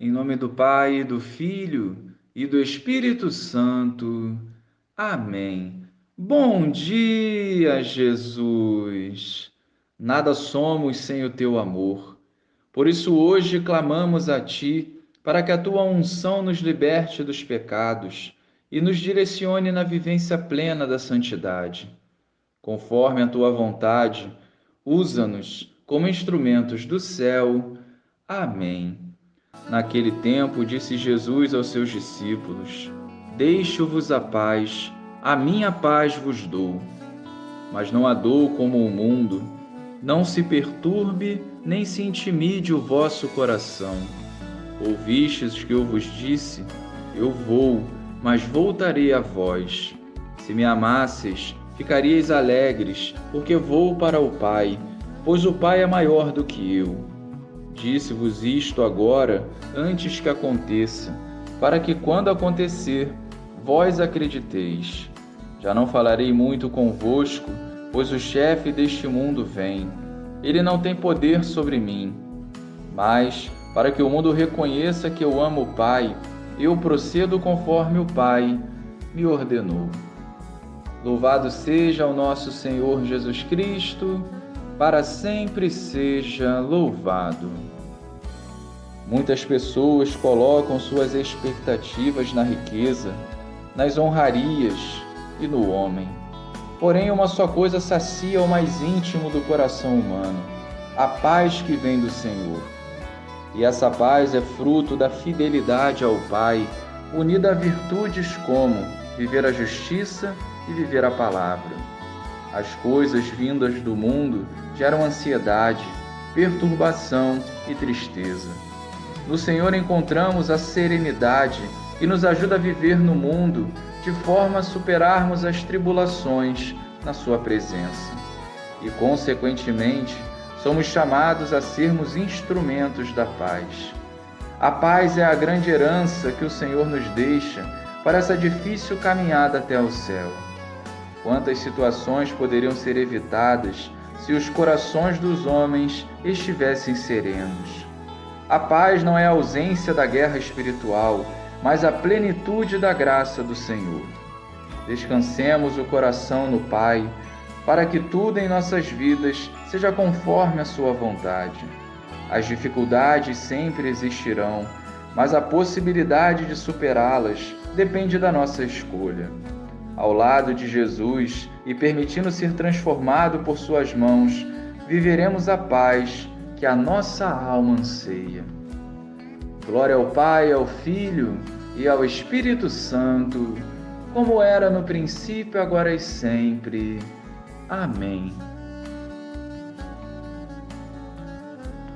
Em nome do Pai, do Filho e do Espírito Santo. Amém. Bom dia, Jesus. Nada somos sem o teu amor. Por isso hoje clamamos a ti para que a tua unção nos liberte dos pecados e nos direcione na vivência plena da santidade. Conforme a tua vontade, usa-nos como instrumentos do céu. Amém. Naquele tempo, disse Jesus aos seus discípulos: Deixo-vos a paz, a minha paz vos dou. Mas não a dou como o mundo. Não se perturbe, nem se intimide o vosso coração. Ouvistes que eu vos disse: Eu vou, mas voltarei a vós. Se me amasseis, ficaríeis alegres, porque vou para o Pai, pois o Pai é maior do que eu. Disse-vos isto agora, antes que aconteça, para que quando acontecer, vós acrediteis. Já não falarei muito convosco, pois o chefe deste mundo vem. Ele não tem poder sobre mim. Mas, para que o mundo reconheça que eu amo o Pai, eu procedo conforme o Pai me ordenou. Louvado seja o nosso Senhor Jesus Cristo, para sempre seja louvado. Muitas pessoas colocam suas expectativas na riqueza, nas honrarias e no homem. Porém, uma só coisa sacia o mais íntimo do coração humano: a paz que vem do Senhor. E essa paz é fruto da fidelidade ao Pai, unida a virtudes como viver a justiça e viver a palavra. As coisas vindas do mundo geram ansiedade, perturbação e tristeza. No Senhor encontramos a serenidade que nos ajuda a viver no mundo de forma a superarmos as tribulações na Sua presença. E, consequentemente, somos chamados a sermos instrumentos da paz. A paz é a grande herança que o Senhor nos deixa para essa difícil caminhada até o céu. Quantas situações poderiam ser evitadas se os corações dos homens estivessem serenos? A paz não é a ausência da guerra espiritual, mas a plenitude da graça do Senhor. Descansemos o coração no Pai, para que tudo em nossas vidas seja conforme a Sua vontade. As dificuldades sempre existirão, mas a possibilidade de superá-las depende da nossa escolha. Ao lado de Jesus e permitindo ser transformado por Suas mãos, viveremos a paz que a nossa alma anseia. Glória ao Pai, ao Filho e ao Espírito Santo, como era no princípio, agora e sempre. Amém.